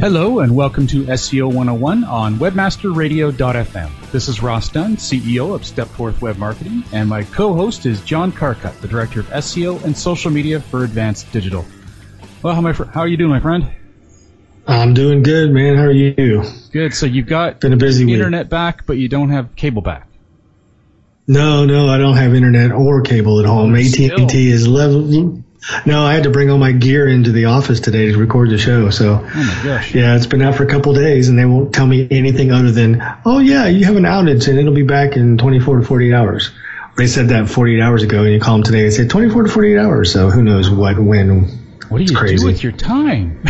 Hello and welcome to SEO 101 on webmasterradio.fm. This is Ross Dunn, CEO of Stepforth Web Marketing, and my co-host is John Carcutt, the Director of SEO and Social Media for Advanced Digital. Well, how, my fr- how are you doing, my friend? I'm doing good, man. How are you? Good. So you've got Been a busy week. internet back, but you don't have cable back. No, no, I don't have internet or cable at home. AT&T is level. No, I had to bring all my gear into the office today to record the show. So, Oh my gosh. yeah, it's been out for a couple of days, and they won't tell me anything other than, "Oh yeah, you have an outage, and it'll be back in 24 to 48 hours." They said that 48 hours ago, and you call them today, they said 24 to 48 hours. So who knows what, when, What do you do with your time?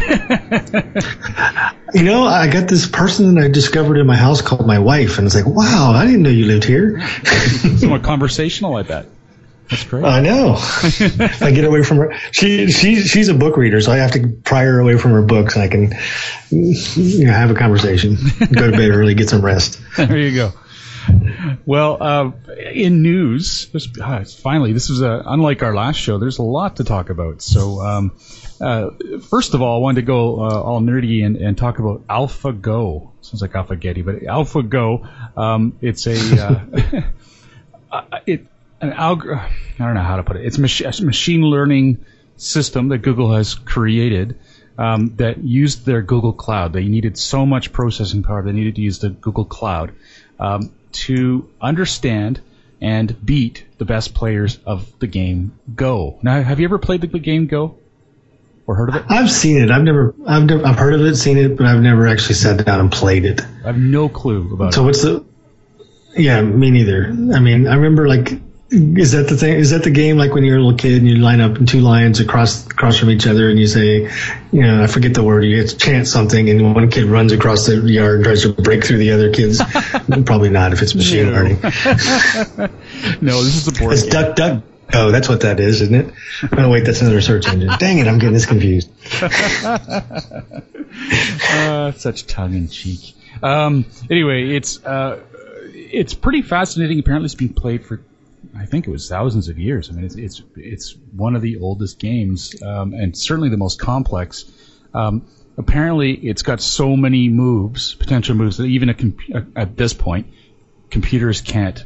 You know, I got this person that I discovered in my house called my wife, and it's like, wow, I didn't know you lived here. Somewhat conversational, I bet. That's great. I know. I get away from her. She she she's a book reader, so I have to pry her away from her books, and I can you know, have a conversation, go to bed early, get some rest. there you go. Well, uh, in news, ah, finally, this is a, unlike our last show. There's a lot to talk about. So, um, uh, first of all, I wanted to go uh, all nerdy and, and talk about AlphaGo. Sounds like AlphaGetty, but AlphaGo. Um, it's a uh, uh, it an alg- I don't know how to put it. It's a mach- machine learning system that Google has created um, that used their Google Cloud. They needed so much processing power. They needed to use the Google Cloud um, to understand and beat the best players of the game Go. Now, have you ever played the game Go or heard of it? I've seen it. I've never I've never, I've heard of it, seen it, but I've never actually sat down and played it. I have no clue about So it. So what's the? Yeah, me neither. I mean, I remember like. Is that the thing? Is that the game like when you're a little kid and you line up in two lines across across from each other and you say, you know, I forget the word. You get to chant something and one kid runs across the yard and tries to break through the other kids. Probably not if it's machine No. learning. No, this is a board It's game. duck duck. Oh, that's what that is, isn't it? Oh wait, that's another search engine. Dang it, I'm getting this confused. Uh, such tongue in cheek. Um, anyway, it's uh, it's pretty fascinating. Apparently, it's been played for I think it was thousands of years. I mean, it's it's it's one of the oldest games um, and certainly the most complex. Um, apparently, it's got so many moves, potential moves that even at this point, computers can't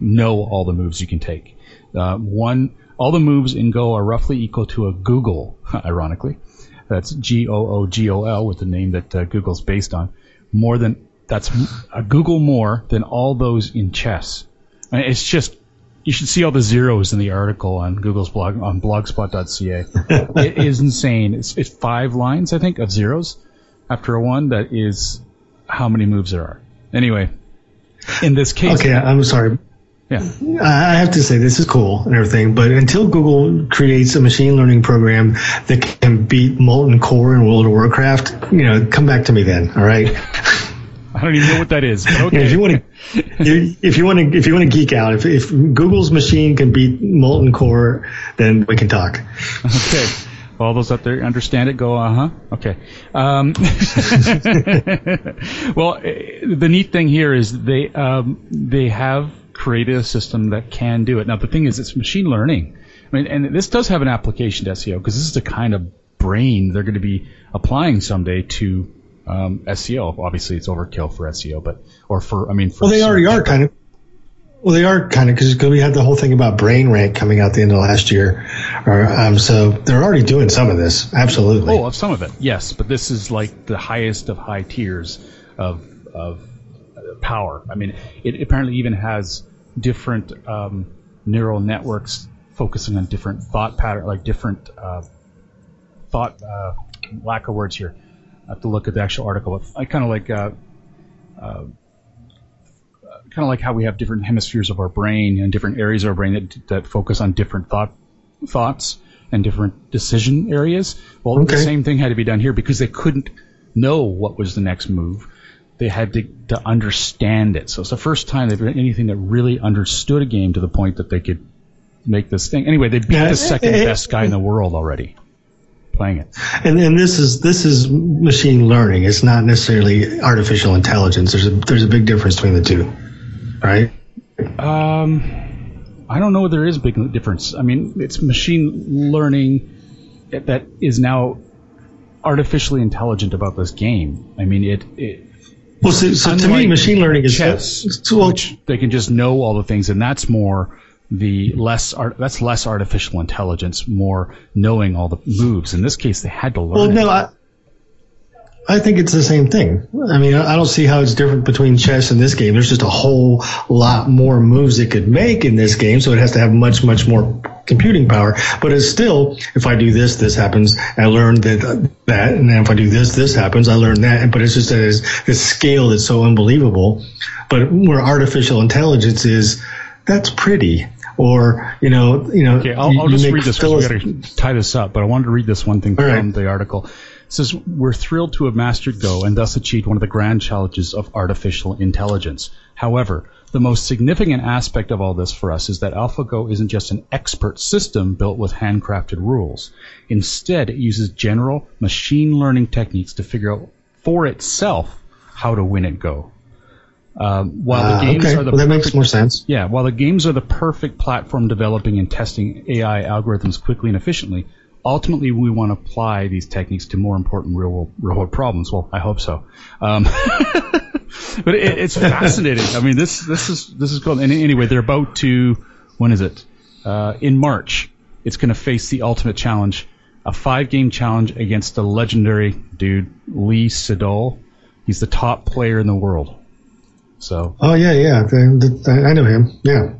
know all the moves you can take. Uh, one, all the moves in Go are roughly equal to a googol, ironically. That's G O O G O L with the name that uh, Google's based on. More than that's a googol more than all those in chess. And it's just you should see all the zeros in the article on Google's blog on blogspot.ca. it is insane. It's, it's five lines, I think, of zeros after a one. That is how many moves there are. Anyway, in this case, Okay, I'm sorry. yeah. I have to say this is cool and everything, but until Google creates a machine learning program that can beat Molten Core in World of Warcraft, you know, come back to me then. All right. I don't even know what that is, but okay. if you want to, if you want to, if you want to geek out, if, if Google's machine can beat Molten Core, then we can talk. Okay. All those up there understand it. Go, uh huh. Okay. Um, well, eh, the neat thing here is they um, they have created a system that can do it. Now the thing is, it's machine learning. I mean, and this does have an application to SEO because this is the kind of brain they're going to be applying someday to um, SEO. Obviously, it's overkill for SEO, but or for I mean, for Well, they already are kind of. Well, they are kind of because we had the whole thing about brain rank coming out the end of last year, or, um, so they're already doing some of this. Absolutely. Oh, of some of it, yes, but this is like the highest of high tiers of of power. I mean, it apparently even has different um, neural networks focusing on different thought pattern, like different uh, thought. Uh, lack of words here. I have to look at the actual article. But I kind of like. Uh, uh, Kind of like how we have different hemispheres of our brain and different areas of our brain that, that focus on different thought thoughts and different decision areas. Well, the same thing had to be done here because they couldn't know what was the next move. they had to, to understand it. So it's the first time they've done anything that really understood a game to the point that they could make this thing. Anyway, they beat the second best guy in the world already playing it. And and this is this is machine learning. It's not necessarily artificial intelligence. There's a there's a big difference between the two, right? Um, I don't know if there is a big difference. I mean, it's machine learning that is now artificially intelligent about this game. I mean, it, it Well, so, so to me, machine learning is chess, well, which they can just know all the things, and that's more the less art, that's less artificial intelligence, more knowing all the moves. In this case, they had to learn. Well, no, I, I think it's the same thing. I mean, I don't see how it's different between chess and this game. There's just a whole lot more moves it could make in this game, so it has to have much, much more computing power. But it's still, if I do this, this happens. I learned that, that, and then if I do this, this happens. I learned that. But it's just that it's, this scale that's so unbelievable. But where artificial intelligence is, that's pretty. Or, you know, you know, Okay, I'll, you- I'll just read this because we got to tie this up. But I wanted to read this one thing from right. the article. It says we're thrilled to have mastered Go and thus achieved one of the grand challenges of artificial intelligence. However, the most significant aspect of all this for us is that AlphaGo isn't just an expert system built with handcrafted rules. Instead, it uses general machine learning techniques to figure out for itself how to win at Go. Um, while Ah, the games okay. are the well, that makes perfect- more sense. yeah, while the games are the perfect platform developing and testing AI algorithms quickly and efficiently, ultimately we want to apply these techniques to more important real world, real world problems. Well, I hope so. Um, but it, it's fascinating. I mean, this this is this is cool. And anyway, they're about to when is it? Uh, in March, it's going to face the ultimate challenge, a five game challenge against the legendary dude, Lee Sedol. He's the top player in the world. So Oh yeah, yeah. The, the, I know him. Yeah.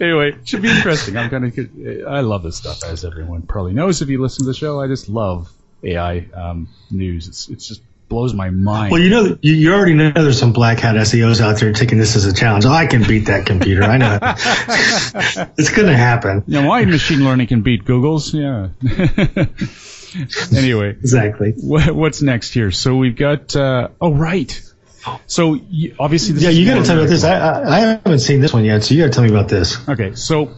anyway, it should be interesting. I'm kind of, I love this stuff, as everyone probably knows if you listen to the show. I just love AI um, news. It's it's just blows my mind. Well, you know, you, you already know there's some black hat SEOs out there taking this as a challenge. Oh, I can beat that computer. I know. it's going to happen. you know why machine learning can beat Google's? Yeah. anyway, Exactly. what, what's next here? So we've got. Uh, oh right. So y- obviously, this Yeah, you got to tell me about this. I, I, I haven't seen this one yet, so you got to tell me about this. Okay, so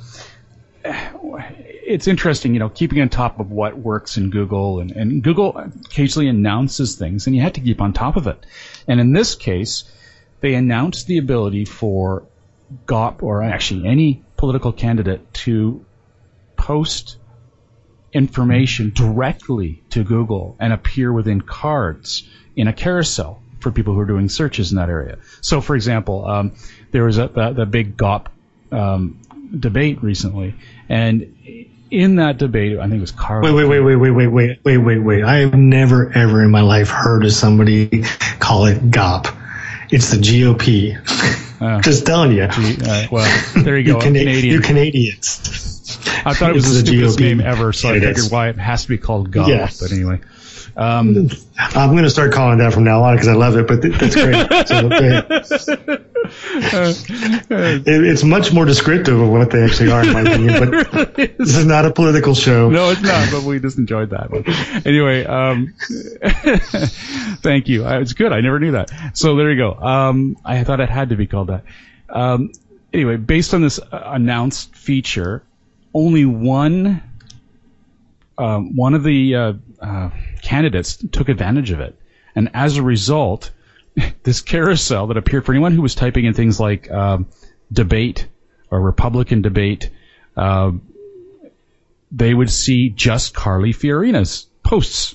it's interesting, you know, keeping on top of what works in Google, and, and Google occasionally announces things, and you have to keep on top of it. And in this case, they announced the ability for GOP, or actually any political candidate, to post information directly to Google and appear within cards in a carousel for people who are doing searches in that area. So, for example, um, there was a, the, the big GOP um, debate recently, and in that debate, I think it was Carl. Wait, wait, wait, wait, wait, wait, wait, wait, wait, wait. I have never, ever in my life heard of somebody call it GOP. It's the GOP. Uh, Just telling you. Uh, well, there you go. You, Cana- Canadian. you Canadians. I thought it was the stupidest GOP name ever, so I candidates. figured why it has to be called GOP. Yeah. But anyway, um, I'm going to start calling that from now on because I love it, but th- that's great. So, okay. It- it's much more descriptive of what they actually are, in my opinion. But this is not a political show. no, it's not, but we just enjoyed that one. Anyway, um, thank you. Uh, It's good. I never knew that. So there you go. Um, I thought it had to be called that. Um, anyway, based on this uh, announced feature, only one um, one of the uh, uh, candidates took advantage of it, and as a result, this carousel that appeared for anyone who was typing in things like um, debate or Republican debate, uh, they would see just Carly Fiorina's posts,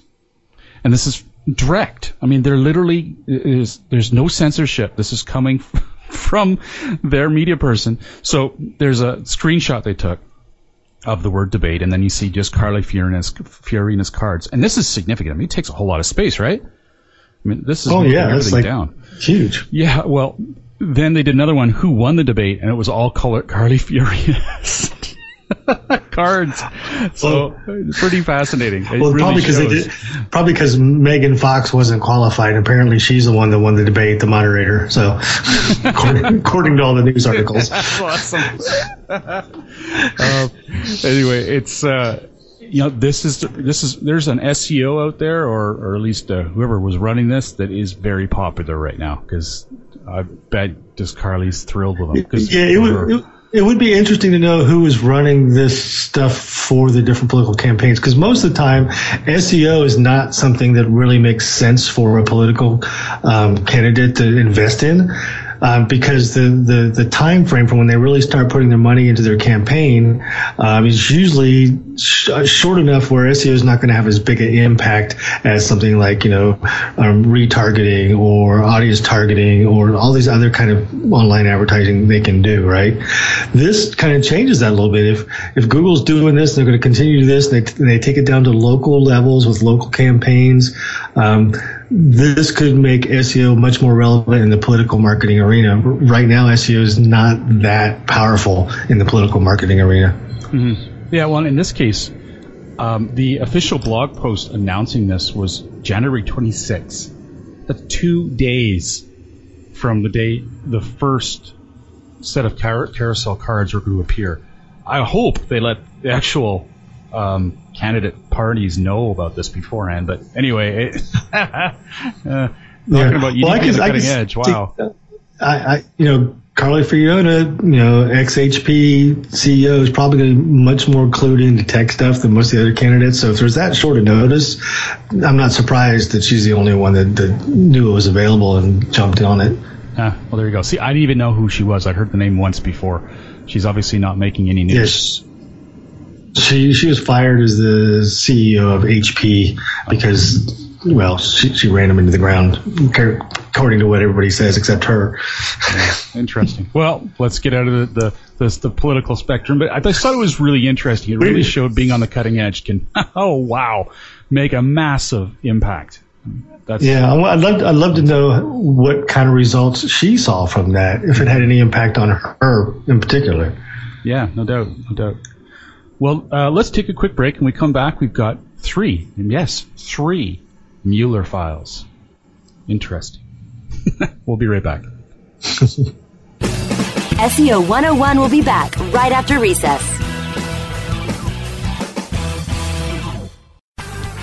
and this is direct. I mean, they're literally is there's no censorship. This is coming from their media person. So there's a screenshot they took of the word debate, and then you see just Carly Fiorina's, Fiorina's cards. And this is significant. I mean, it takes a whole lot of space, right? I mean, this is Oh yeah, everything like down. huge. Yeah, well, then they did another one. Who won the debate? And it was all color Carly Fiorina's cards. So it's pretty fascinating. It Well, really probably because they did, probably because Megan Fox wasn't qualified. Apparently, she's the one that won the debate, the moderator. So, according, according to all the news articles, awesome. uh, anyway, it's uh, you know, this is this is there's an SEO out there, or or at least uh, whoever was running this, that is very popular right now. Because I bet just Carly's thrilled with them. Cause yeah, it would. It, would be interesting to know who is running this stuff for the different political campaigns because most of the time SEO is not something that really makes sense for a political um, candidate to invest in um, because the, the, the time frame from when they really start putting their money into their campaign um, is usually sh- short enough where SEO is not going to have as big an impact as something like you know um, retargeting or audience targeting or all these other kind of online advertising they can do. Right? This kind of changes that a little bit. If if Google's doing this, they're going to continue this. And they, and they take it down to local levels with local campaigns. Um, this could make SEO much more relevant in the political marketing arena. Right now, SEO is not that powerful in the political marketing arena. Mm-hmm. Yeah, well, in this case, um, the official blog post announcing this was January 26th. That's two days from the day the first set of car- carousel cards were going to appear. I hope they let the actual um, candidate parties know about this beforehand. But anyway, it, uh, talking yeah. about you well, the cutting edge. Wow. I, I, you know, Carly Fiorina, you know, ex-HP CEO is probably going to be much more clued into tech stuff than most of the other candidates. So if there's that short of notice, I'm not surprised that she's the only one that, that knew it was available and jumped on it. Ah, well, there you go. See, I didn't even know who she was. I heard the name once before. She's obviously not making any news. Yes. She she was fired as the CEO of HP because well she she ran them into the ground according to what everybody says except her. Interesting. Well, let's get out of the, the the, the political spectrum, but I thought it was really interesting. It really showed being on the cutting edge can oh wow make a massive impact. That's yeah, I'd love I'd love to know what kind of results she saw from that, if it had any impact on her in particular. Yeah, no doubt, no doubt. Well, uh, let's take a quick break. and we come back, we've got three, and yes, three Mueller files. Interesting. we'll be right back. SEO 101 will be back right after recess.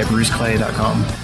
at bruceclay.com.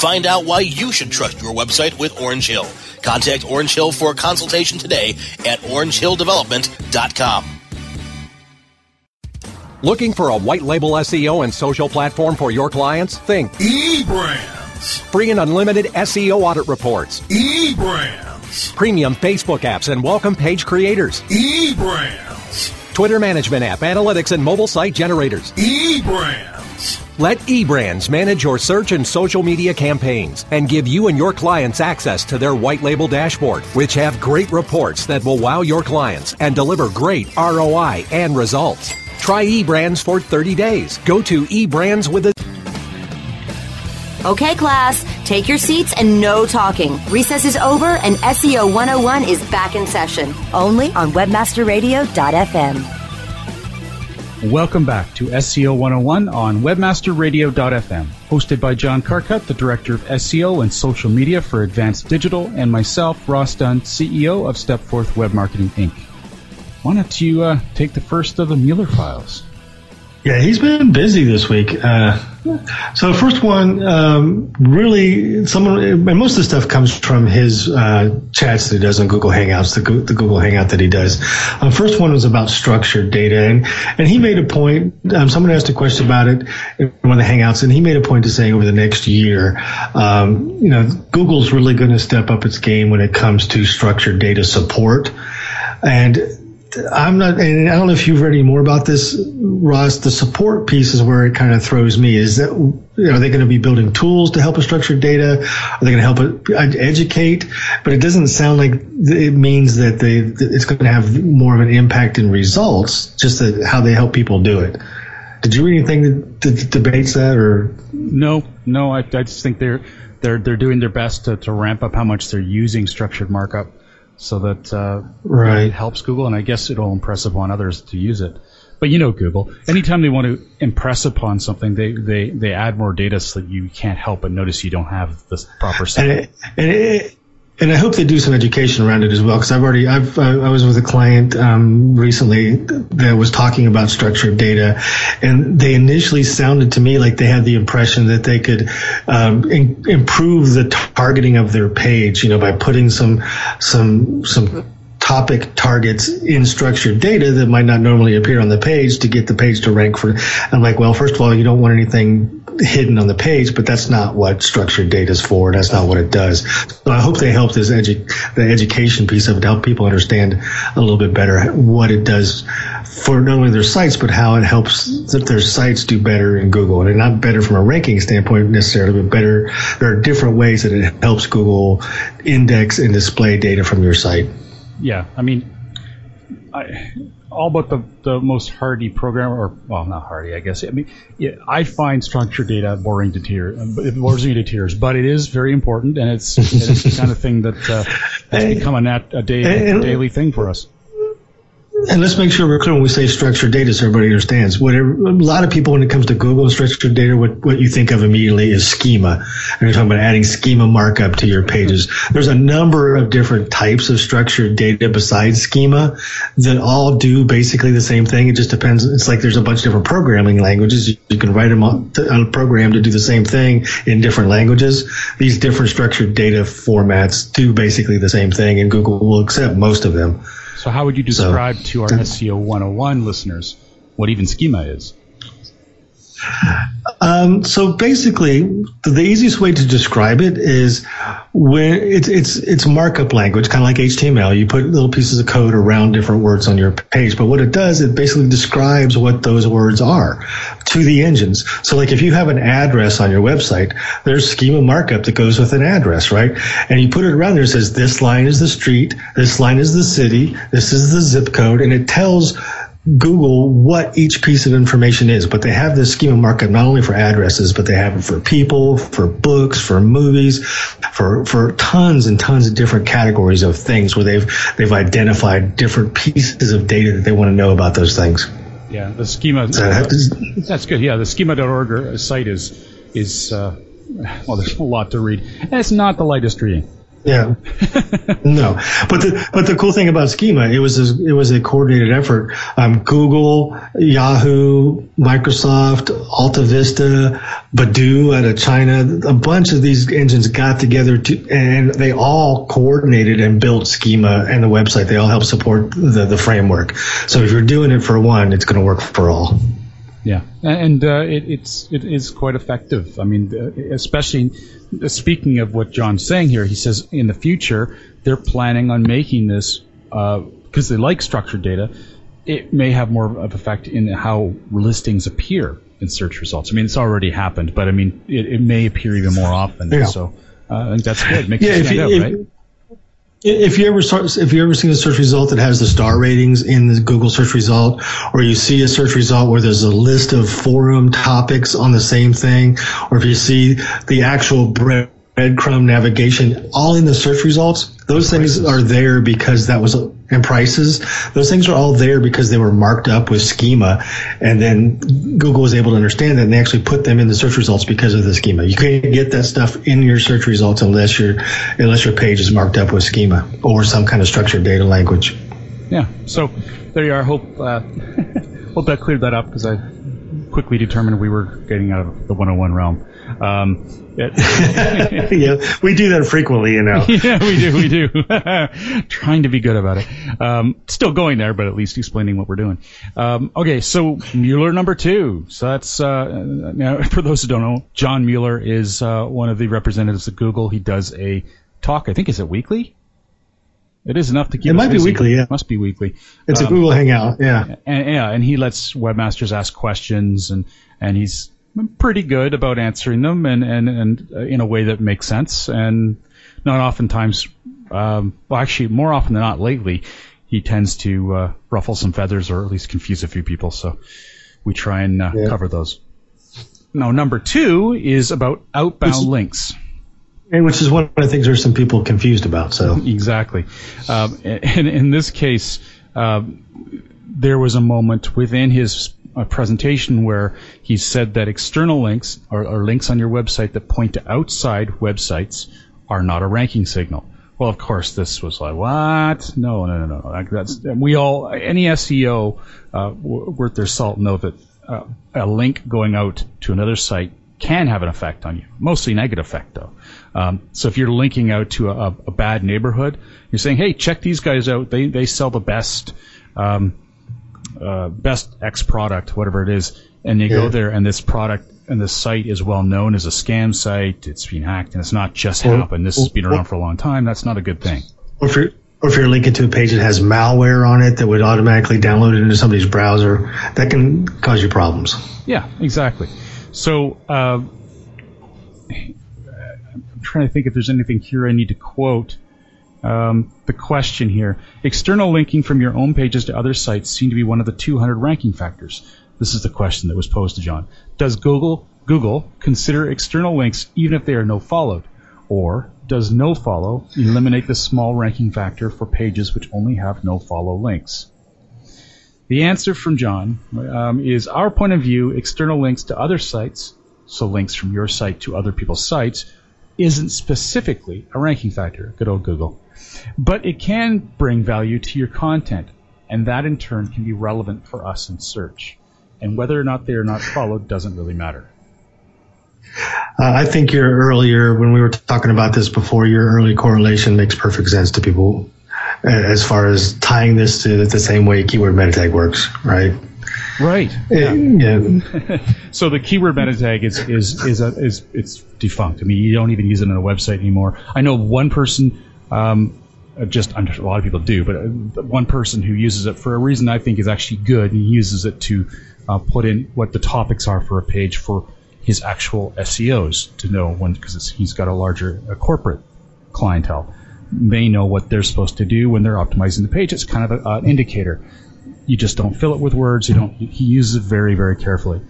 Find out why you should trust your website with Orange Hill. Contact Orange Hill for a consultation today at orangehilldevelopment.com. Looking for a white label SEO and social platform for your clients? Think eBrands. Free and unlimited SEO audit reports. eBrands. Premium Facebook apps and welcome page creators. eBrands. Twitter management app, analytics, and mobile site generators. eBrands. Let eBrands manage your search and social media campaigns and give you and your clients access to their white label dashboard, which have great reports that will wow your clients and deliver great ROI and results. Try eBrands for 30 days. Go to eBrands with a Okay, class, take your seats and no talking. Recess is over and SEO 101 is back in session, only on webmasterradio.fm. Welcome back to SEO 101 on webmasterradio.fm, hosted by John Carcutt, the Director of SEO and Social Media for Advanced Digital, and myself, Ross Dunn, CEO of Stepforth Web Marketing Inc. Why don't you uh, take the first of the Mueller files? Yeah, he's been busy this week. Uh, So the first one, um, really, someone, and most of the stuff comes from his uh, chats that he does on Google Hangouts, the, the Google Hangout that he does. Uh, first one was about structured data, and and he made a point. Um, someone asked a question about it in one of the Hangouts, and he made a point to saying over the next year, um, you know, Google's really going to step up its game when it comes to structured data support, and I'm not, and I don't know if you've read any more about this, Ross. The support piece is where it kind of throws me. Is that are they going to be building tools to help with structured data? Are they going to help it educate? But it doesn't sound like it means that they it's going to have more of an impact in results. Just that how they help people do it. Did you read anything that, that debates that, or no? No, I, I just think they're they're they're doing their best to, to ramp up how much they're using structured markup so that uh, right. it helps Google, and I guess it'll impress upon others to use it. But you know Google. Anytime they want to impress upon something, they, they, they add more data so that you can't help but notice you don't have the proper setting. And, it, and I hope they do some education around it as well, because I've already I've I was with a client um, recently that was talking about structured data, and they initially sounded to me like they had the impression that they could um, in, improve the targeting of their page, you know, by putting some some some topic targets in structured data that might not normally appear on the page to get the page to rank for. I'm like, well, first of all, you don't want anything hidden on the page, but that's not what structured data is for. That's not what it does. So I hope they help this edu- the education piece of it to help people understand a little bit better what it does for not only their sites, but how it helps that their sites do better in Google. And not better from a ranking standpoint necessarily, but better. There are different ways that it helps Google index and display data from your site. Yeah, I mean, I, all but the, the most hardy programmer, or well, not hardy, I guess. I mean, yeah, I find structured data boring to tears. It bores me to tears, but it is very important, and it's, it's the kind of thing that uh, has become a, nat, a, day, a daily thing for us and let's make sure we're clear when we say structured data so everybody understands. Whatever, a lot of people, when it comes to Google and structured data, what, what you think of immediately is schema. And you're talking about adding schema markup to your pages. There's a number of different types of structured data besides schema that all do basically the same thing. It just depends. It's like there's a bunch of different programming languages. You can write them on a program to do the same thing in different languages. These different structured data formats do basically the same thing, and Google will accept most of them. So how would you describe so, to our SEO 101 listeners what even schema is? Um, so basically, the, easiest way to describe it is when it's it's it's markup language, kind of like HTML. You put little pieces of code around different words on your page, but what it does, it basically describes what those words are to the engines. So, like if you have an address on your website, there's schema markup that goes with an address, right? And you put it around there. It says this line is the street, this line is the city, this is the zip code, and it tells Google what each piece of information is, but they have this schema markup not only for addresses, but they have it for people, for books, for movies, for for tons and tons of different categories of things where they've they've identified different pieces of data that they want to know about those things. Yeah, the schema. Uh, that's good. Yeah, the schema.org site is is uh, well, there's a lot to read, and it's not the lightest reading. Yeah. no, but the but the cool thing about Schema, it was a, it was a coordinated effort. Um, Google, Yahoo, Microsoft, Alta Vista, Baidu out of China, a bunch of these engines got together to, and they all coordinated and built Schema and the website. They all help support the the framework. So if you're doing it for one, it's going to work for all. Yeah, and uh, it, it's it is quite effective. I mean, uh, especially speaking of what John's saying here, he says in the future they're planning on making this because uh, they like structured data. It may have more of effect in how listings appear in search results. I mean, it's already happened, but I mean, it, it may appear even more often. Yeah. So uh, I think that's good. Makes yeah, stand out, right? If you ever start, if you ever see a search result that has the star ratings in the Google search result, or you see a search result where there's a list of forum topics on the same thing, or if you see the actual breadcrumb navigation all in the search results, those things are there because that was and prices. Those things are all there because they were marked up with schema, and then Google was able to understand that and they actually put them in the search results because of the schema. You can't get that stuff in your search results unless your unless your page is marked up with schema or some kind of structured data language. Yeah. So there you are. Hope uh, hope that cleared that up because I quickly determined we were getting out of the 101 realm. Um, it- yeah, we do that frequently, you know. yeah, we do, we do. Trying to be good about it. Um, still going there, but at least explaining what we're doing. Um, okay, so Mueller number two. So that's uh, now for those who don't know, John Mueller is uh, one of the representatives at Google. He does a talk. I think is it weekly. It is enough to keep. It might be weekly, yeah. It must be weekly. It's a Um, Google Hangout. Yeah. and yeah, and he lets webmasters ask questions, and and he's pretty good about answering them, and and and uh, in a way that makes sense, and not oftentimes, um, well, actually, more often than not, lately, he tends to uh, ruffle some feathers or at least confuse a few people. So we try and uh, Yeah. cover those. Now, number two is about outbound Which- links. And which is one of the things there's some people confused about. So Exactly. Um, and in this case, um, there was a moment within his uh, presentation where he said that external links or, or links on your website that point to outside websites are not a ranking signal. Well, of course, this was like, what? No, no, no, no. Like, That's we all any SEO uh, worth their salt know that uh, a link going out to another site can have an effect on you. Mostly negative effect though. Um, so if you're linking out to a, a bad neighborhood, you're saying, hey, check these guys out. They they sell the best um, uh, best X product, whatever it is, and you go there and this product and this site is well known as a scam site. It's been hacked and it's not just Or- happened. This has been around for a long time. That's not a good thing. or if you're or if you're linking to a page that has malware on it that would automatically download it into somebody's browser, that can cause you problems. Yeah, exactly. So uh, I'm trying to think if there's anything here I need to quote. Um, the question here: External linking from your own pages to other sites seem to be one of the 200 ranking factors. This is the question that was posed to John. Does Google Google consider external links even if they are no followed, or does no follow eliminate the small ranking factor for pages which only have no follow links? The answer from John um, is our point of view, external links to other sites, so links from your site to other people's sites, isn't specifically a ranking factor, good old Google. But it can bring value to your content, and that in turn can be relevant for us in search. And whether or not they are not followed doesn't really matter. Uh, I think your earlier, when we were talking about this before, your early correlation makes perfect sense to people uh, as far as tying this to the same way keyword meta tag works, right? Right. Yeah. yeah. So the keyword meta tag is is is, a, is it's defunct. I mean, you don't even use it on a website anymore. I know one person, um, uh, just I'm a lot of people do, but uh, one person who uses it for a reason I think is actually good. And uses it to uh, put in what the topics are for a page for his actual SEOs to know when because he's got a larger a corporate clientele. They know what they're supposed to do when they're optimizing the page. It's kind of a, an indicator you just don't fill it with words. You don't. He uses it very, very carefully.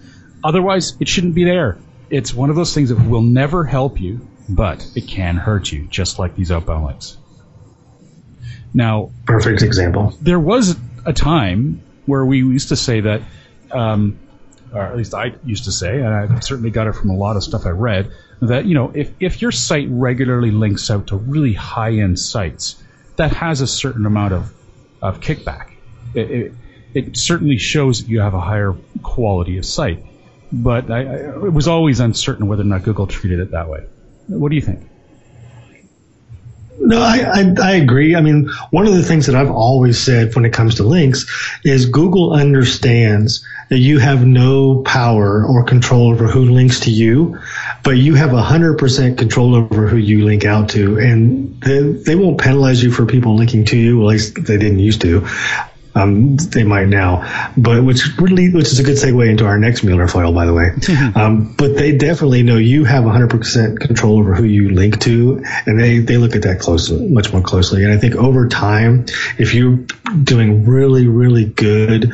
Otherwise, it shouldn't be there. It's one of those things that will never help you, but it can hurt you, just like these outbound. Now, Perfect example. there was a time where we used to say that, um, or at least I used to say, and I certainly got it from a lot of stuff I read, that you know if if your site regularly links out to really high end sites, that has a certain amount of of kickback. It, it, it certainly shows that you have a higher quality of site, but I, I, it was always uncertain whether or not Google treated it that way. What do you think? No, I, I, I agree. I mean, one of the things that I've always said when it comes to links is Google understands that you have no power or control over who links to you, but you have 100% control over who you link out to. And they, they won't penalize you for people linking to you, at least they didn't used to. Um, they might now, but which really, which is a good segue into our next Mueller foil, by the way. um, but they definitely know you have 100% control over who you link to, and they, they look at that closely, much more closely. And I think over time, if you're doing really, really good,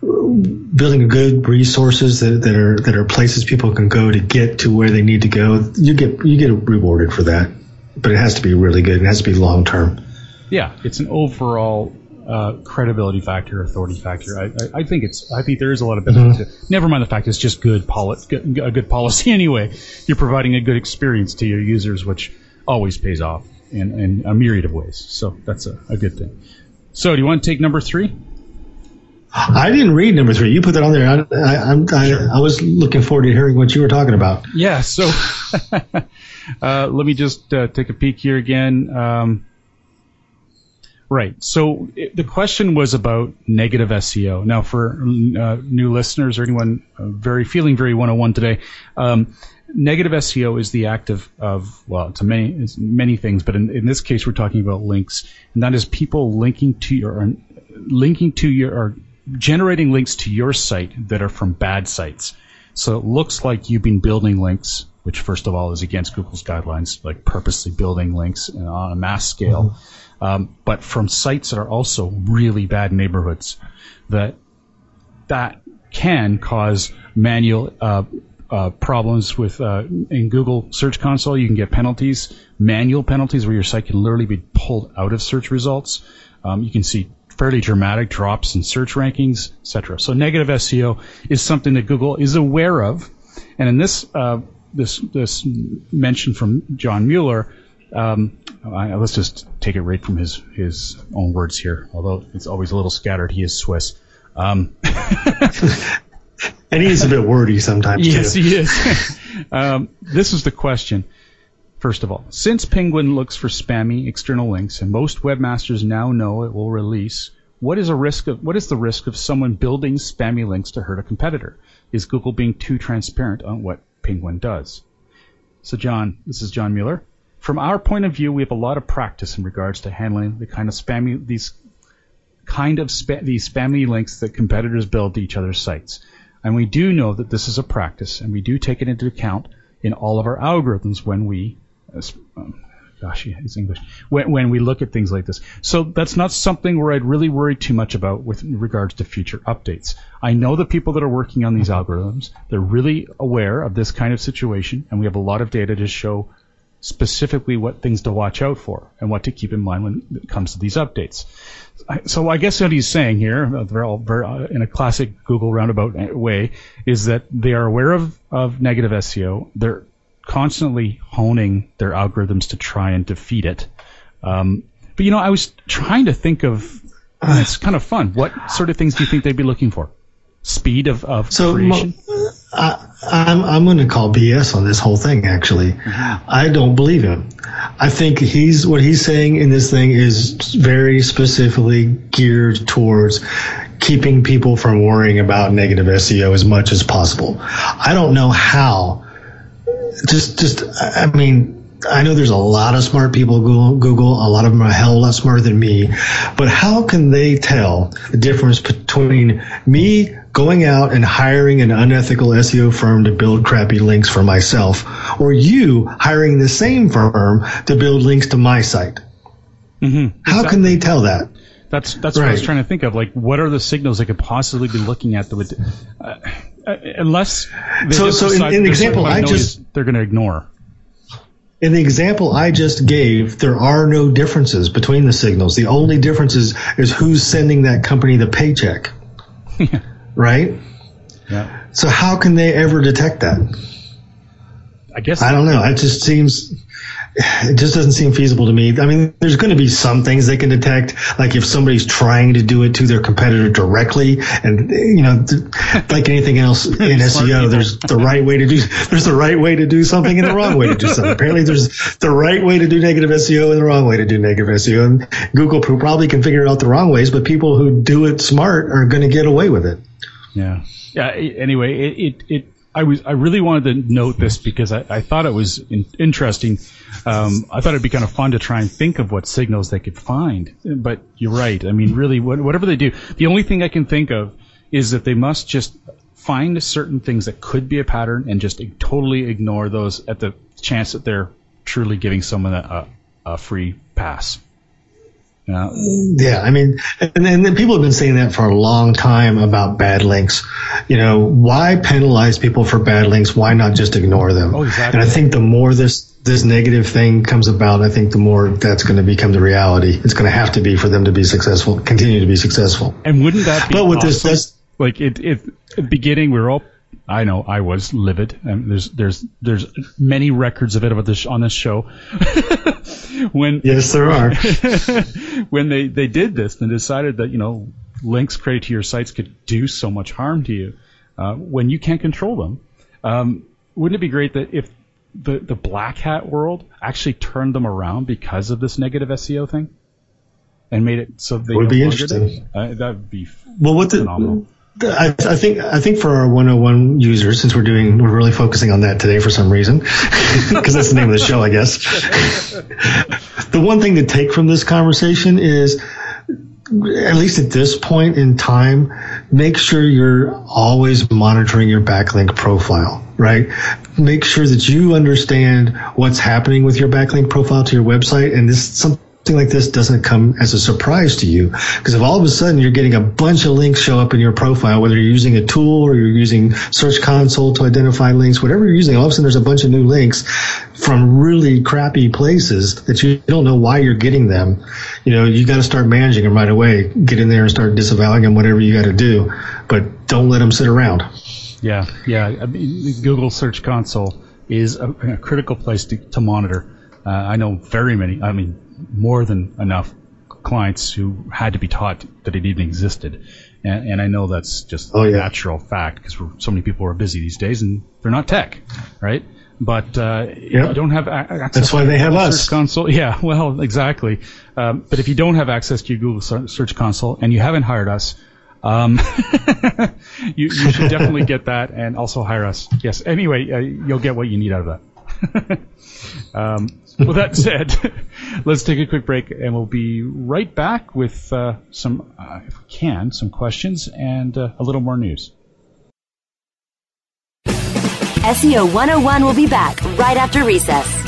building good resources that, that are that are places people can go to get to where they need to go, you get you get rewarded for that. But it has to be really good. It has to be long term. Yeah, it's an overall uh, credibility factor, authority factor. I, I, I think it's. I think there is a lot of benefit to. Never mind the fact it's just good poli- good, a good policy anyway. You're providing a good experience to your users, which always pays off in, in a myriad of ways. So that's a, a good thing. So do you want to take number three? I didn't read number three. You put that on there. I, I, I'm- I, I was looking forward to hearing what you were talking about. Yeah, so uh, let me just uh, take a peek here again. Um, right, so it, the question was about negative SEO. Now, for uh, new listeners or anyone uh, very feeling very 101 today, um, negative SEO is the act of, of well, it's many it's many things, but in, in this case, we're talking about links, and that is people linking to your linking to your or generating links to your site that are from bad sites. So it looks like you've been building links, which first of all is against Google's guidelines, like purposely building links on a mass scale, um, but from sites that are also really bad neighborhoods that that can cause manual uh, uh, problems with uh, in Google Search Console. You can get penalties, manual penalties, where your site can literally be pulled out of search results. Um, you can see fairly dramatic drops in search rankings, etc. So negative SEO is something that Google is aware of, and in this uh, this this mention from John Mueller. Um, I, let's just take it right from his his own words here. Although it's always a little scattered, he is Swiss. Um, And he's a bit wordy sometimes Yes, too. he is. um, this is the question. First of all, since Penguin looks for spammy external links, and most webmasters now know it will release, what is a risk of what is the risk of someone building spammy links to hurt a competitor? Is Google being too transparent on what Penguin does? So, John, this is John Mueller. From our point of view, we have a lot of practice in regards to handling the kind of spammy these kind of spa- these spammy links that competitors build to each other's sites. And we do know that this is a practice, and we do take it into account in all of our algorithms when we, uh, um, gosh, yeah, it's English, when, when we look at things like this. So that's not something where I'd really worry too much about with regards to future updates. I know the people that are working on these algorithms, they're really aware of this kind of situation, and we have a lot of data to show specifically what things to watch out for and what to keep in mind when it comes to these updates. So I guess what he's saying here, uh, very, all- very, uh, in a classic Google roundabout way, is that they are aware of, of negative SEO. They're constantly honing their algorithms to try and defeat it. Um, but you know, I was trying to think of. and it's kind of fun. What sort of things do you think they'd be looking for? Speed of, of So creation. mo- I, I'm I'm going to call BS on this whole thing. Actually, mm-hmm. I don't believe him. I think he's what he's saying in this thing is very specifically geared towards keeping people from worrying about negative SEO as much as possible. I don't know how. Just just I I mean. I know there's a lot of smart people at Google, Google. A lot of them are a hell of a lot smarter than me. But how can they tell the difference between me going out and hiring an unethical SEO firm to build crappy links for myself, or you hiring the same firm to build links to my site? Mm-hmm. How can they tell that? That's that's what I was trying to think of. Like, what are the signals they could possibly be looking at that would, uh, uh, unless So- so in- that example I just- they're going to ignore. In the example I just gave, there are no differences between the signals. The only difference is, is who's sending that company the paycheck. right? Yeah, So how can they ever detect that? I guess I don't know. It just seems it just doesn't seem feasible to me. I mean, there's going to be some things they can detect, like if somebody's trying to do it to their competitor directly, and you know, like anything else in SEO, there's the right way to do there's the right way to do something and the wrong way to do something. Apparently, there's the right way to do negative SEO and the wrong way to do negative SEO, and Google probably can figure out the wrong ways, but people who do it smart are going to get away with it. Yeah. Yeah. Anyway, it, it, it I was I really wanted to note this because I, I thought it was in, interesting. Um, I thought it'd be kind of fun to try and think of what signals they could find. But you're right. I mean, really, what, whatever they do, the only thing I can think of is that they must just find certain things that could be a pattern and just totally ignore those at the chance that they're truly giving someone a, a, a free pass. Yeah. Yeah, I mean, and, and then people have been saying that for a long time about bad links. You know, why penalize people for bad links? Why not just ignore them? Oh, exactly. And I think the more this this negative thing comes about, I think the more that's going to become the reality. It's going to have to be for them to be successful, continue to be successful. And wouldn't that be But with this, awesome? that's like it, it beginning we're all I know I was livid and there's there's there's many records of it about this on this show when yes, there are. when they they did this and decided that you know links created to your sites could do so much harm to you uh, when you can't control them. Um, wouldn't it be great that if the, the black hat world actually turned them around because of this negative SEO thing? And made it so they Would be interesting. Uh, that'd be Well, what the, phenomenal. I, I think I think for our 101 users, since we're doing we're really focusing on that today for some reason, because that's the name of the show, I guess. the one thing to take from this conversation is, at least at this point in time, make sure you're always monitoring your backlink profile. Right. Make sure that you understand what's happening with your backlink profile to your website, and this is something like this doesn't come as a surprise to you because if all of a sudden you're getting a bunch of links show up in your profile whether you're using a tool or you're using search console to identify links whatever you're using all of a sudden there's a bunch of new links from really crappy places that you don't know why you're getting them you know you got to start managing them right away get in there and start disavowing them whatever you got to do but don't let them sit around Yeah, yeah. I mean, Google Search Console is a, a critical place to, to monitor. Uh, I know very many, I mean, more than enough clients who had to be taught that it even existed. And, and I know that's just Oh, a yeah. natural fact because so many people are busy these days and they're not tech, right? But uh, if you don't have access That's why to they have Google us. Search Console, yeah, well, exactly. Um, but if you don't have access to your Google Search Console and you haven't hired us, um, you, you should definitely get that and also hire us. Yes. Anyway, uh, you'll get what you need out of that. um, with that said, let's take a quick break and we'll be right back with uh, some, uh, if we can, some questions and uh, a little more news. SEO 101 will be back right after recess.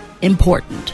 important.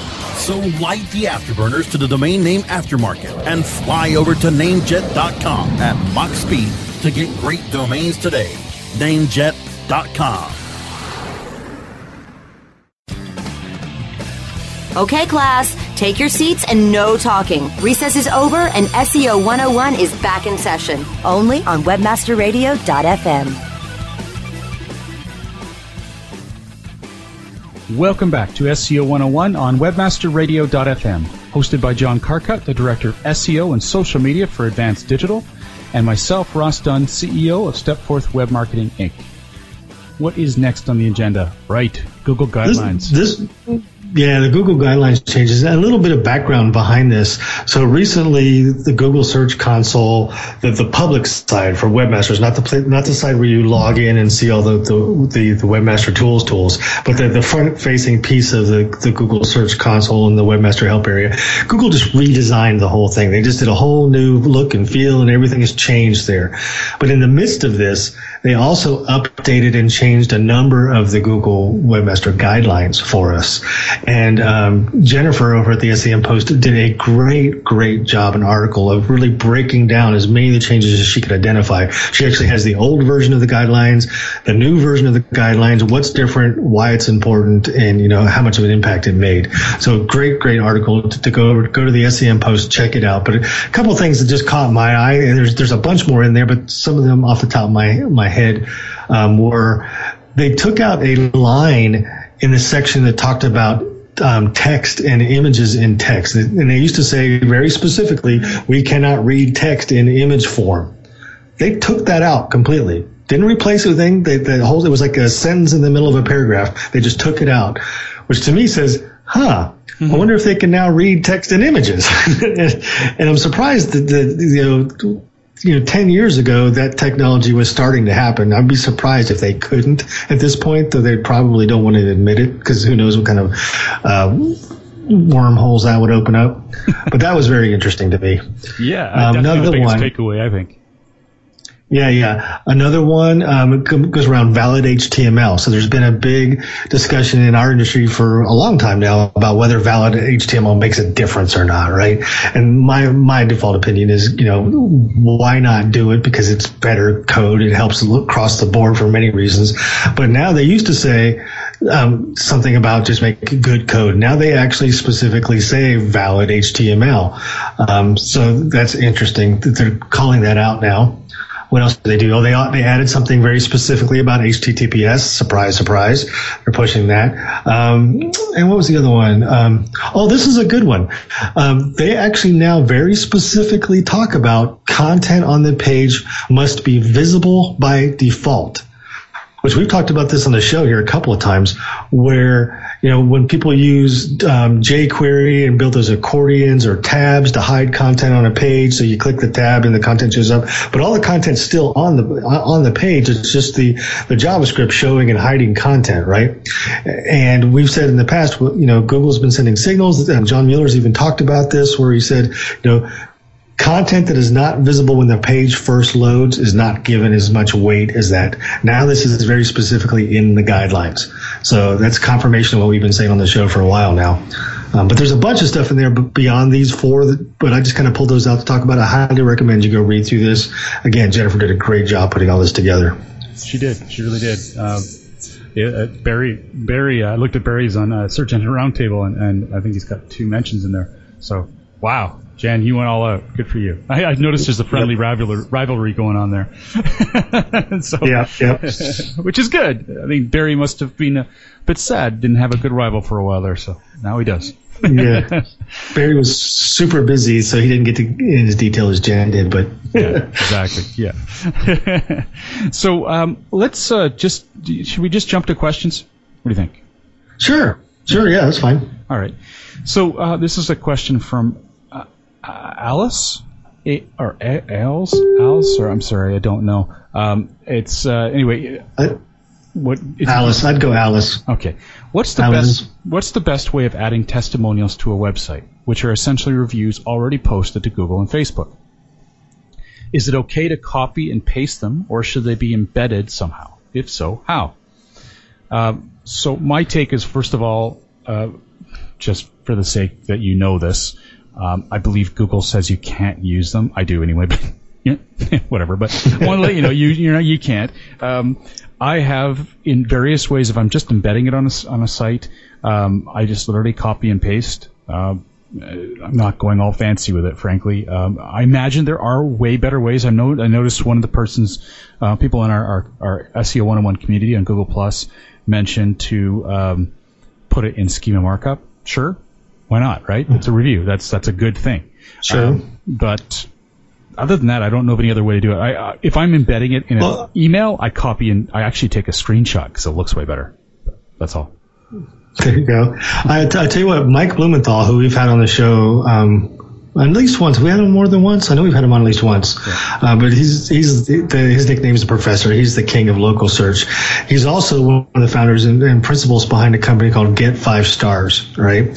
So light the afterburners to the domain name aftermarket and fly over to namejet.com at Mach speed to get great domains today. Namejet.com. Okay, class, take your seats and no talking. Recess is over and SEO 101 is back in session. Only on webmasterradio.fm. Welcome back to SEO 101 on webmasterradio.fm, hosted by John Carcutt, the Director of SEO and Social Media for Advanced Digital, and myself, Ross Dunn, CEO of Stepforth Web Marketing Inc. What is next on the agenda? Right, Google guidelines. This, this yeah, the Google guidelines changes. A little bit of background behind this. So recently, the Google Search Console, the, the public side for webmasters, not the not the side where you log in and see all the the, the, the webmaster tools tools, but the, the front facing piece of the, the Google Search Console and the webmaster help area. Google just redesigned the whole thing. They just did a whole new look and feel, and everything has changed there. But in the midst of this, they also updated and changed a number of the Google Webmaster guidelines for us. And um, Jennifer over at the SEM Post did a great, great job, an article of really breaking down as many of the changes as she could identify. She actually has the old version of the guidelines, the new version of the guidelines, what's different, why it's important, and you know how much of an impact it made. So great, great article to, to go over, go to the SEM Post, check it out. But a couple things that just caught my eye, and there's there's a bunch more in there, but some of them off the top of my my head um, were they took out a line in the section that talked about um, text and images in text. And they used to say very specifically, we cannot read text in image form. They took that out completely. Didn't replace it with anything. They, the whole, it was like a sentence in the middle of a paragraph. They just took it out, which to me says, huh, I wonder if they can now read text and images. and I'm surprised that, that you know, you know, 10 years ago, that technology was starting to happen. I'd be surprised if they couldn't at this point, though they probably don't want to admit it because who knows what kind of uh, wormholes that would open up. but that was very interesting to me. Yeah, Um, another the one. takeaway, I think. Yeah, yeah. Another one um, goes around valid HTML. So there's been a big discussion in our industry for a long time now about whether valid HTML makes a difference or not, right? And my my default opinion is, you know, why not do it because it's better code. It helps look across the board for many reasons. But now they used to say um, something about just make good code. Now they actually specifically say valid HTML. Um, so that's interesting they're calling that out now. What else do they do? Oh, they they added something very specifically about HTTPS. Surprise, surprise. They're pushing that. Um, and what was the other one? Um, oh, this is a good one. Um, they actually now very specifically talk about content on the page must be visible by default which we've talked about this on the show here a couple of times, where you know when people use um, jQuery and build those accordions or tabs to hide content on a page, so you click the tab and the content shows up, but all the content's still on the on the page. It's just the the JavaScript showing and hiding content, right? And we've said in the past, you know, Google's been sending signals. John Mueller's even talked about this, where he said, you know content that is not visible when the page first loads is not given as much weight as that. Now this is very specifically in the guidelines. So that's confirmation of what we've been saying on the show for a while now. Um, but there's a bunch of stuff in there beyond these four, that, but I just kind of pulled those out to talk about. I highly recommend you go read through this. Again, Jennifer did a great job putting all this together. She did. She really did. Um, yeah, uh, Barry, Barry, uh, I looked at Barry's on uh, Search Engine Roundtable, and, and I think he's got two mentions in there. So, wow, Jan, you went all out. Good for you. I, I noticed there's a friendly rivalry, rivalry going on there. so, Yeah, yep. which is good. I mean, Barry must have been a bit sad, didn't have a good rival for a while there, so now he does. yeah. Barry was super busy, so he didn't get to in as detail as Jan did, but yeah, exactly. Yeah. so um, let's uh, just should we just jump to questions? What do you think? Sure, sure, yeah, that's fine. All right. So uh, this is a question from uh, Alice. A- or A- Alice, Alice, or I'm sorry, I don't know. Um, it's uh, anyway. I, what Alice, I'd go Alice. Okay. What's the Alice. best What's the best way of adding testimonials to a website, which are essentially reviews already posted to Google and Facebook? Is it okay to copy and paste them, or should they be embedded somehow? If so, how? Um, so my take is, first of all, uh, just for the sake that you know this, um, I believe Google says you can't use them. I do anyway, but yeah, whatever. But I want to let you know you you know you can't. Um, I have in various ways. If I'm just embedding it on a on a site, um, I just literally copy and paste. Um, uh, I'm not going all fancy with it, frankly. Um, I imagine there are way better ways. I know I noticed one of the persons, uh, people in our, our, our SEO 101 community on Google Plus mentioned to um, put it in schema markup. Sure, why not? Right? It's a review. That's that's a good thing. Sure. Um, but other than that, I don't know of any other way to do it. I, uh, if I'm embedding it in an Well- email, I copy and I actually take a screenshot because it looks way better. That's all. There you go. I, I tell you what, Mike Blumenthal, who we've had on the show um, at least once. We had him more than once. I know we've had him on at least once. Uh, but he's he's the, his nickname is the Professor. He's the king of local search. He's also one of the founders and, and principals behind a company called Get Five Stars, right?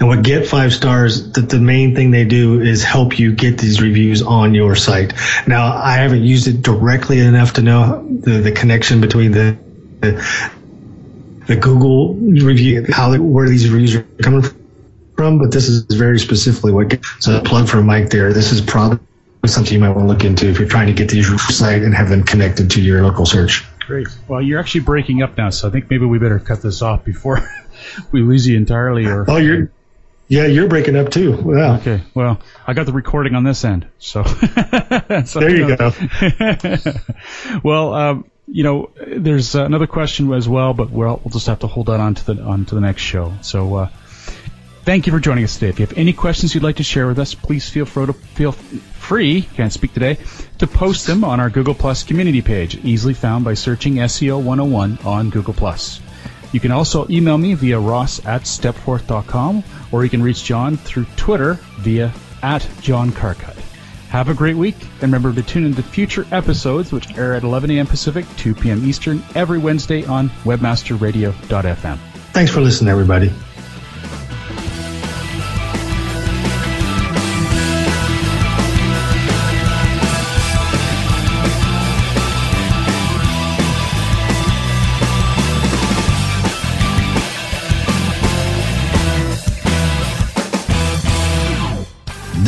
And what Get Five Stars, the, the main thing they do is help you get these reviews on your site. Now, I haven't used it directly enough to know the, the connection between the, the the Google review, how where these reviews are coming from, but this is very specifically what. So a plug for Mike there. This is probably something you might want to look into if you're trying to get these site and have them connected to your local search. Great. Well, you're actually breaking up now, so I think maybe we better cut this off before we lose you entirely. Or oh, you're yeah, you're breaking up too. Wow. Okay. Well, I got the recording on this end, so, so there you go. well, um, you know, there's another question as well, but we'll, we'll just have to hold that on to the on to the next show. So. Uh, Thank you for joining us today. If you have any questions you'd like to share with us, please feel free to feel free, can't speak today, to post them on our Google Plus community page, easily found by searching SEO 101 on Google Plus. You can also email me via ross at stepforth.com, or you can reach John through Twitter via at John Carcutt. Have a great week, and remember to tune into future episodes, which air at 11 a.m. Pacific, 2 p.m. Eastern, every Wednesday on webmasterradio.fm. Thanks for listening, everybody.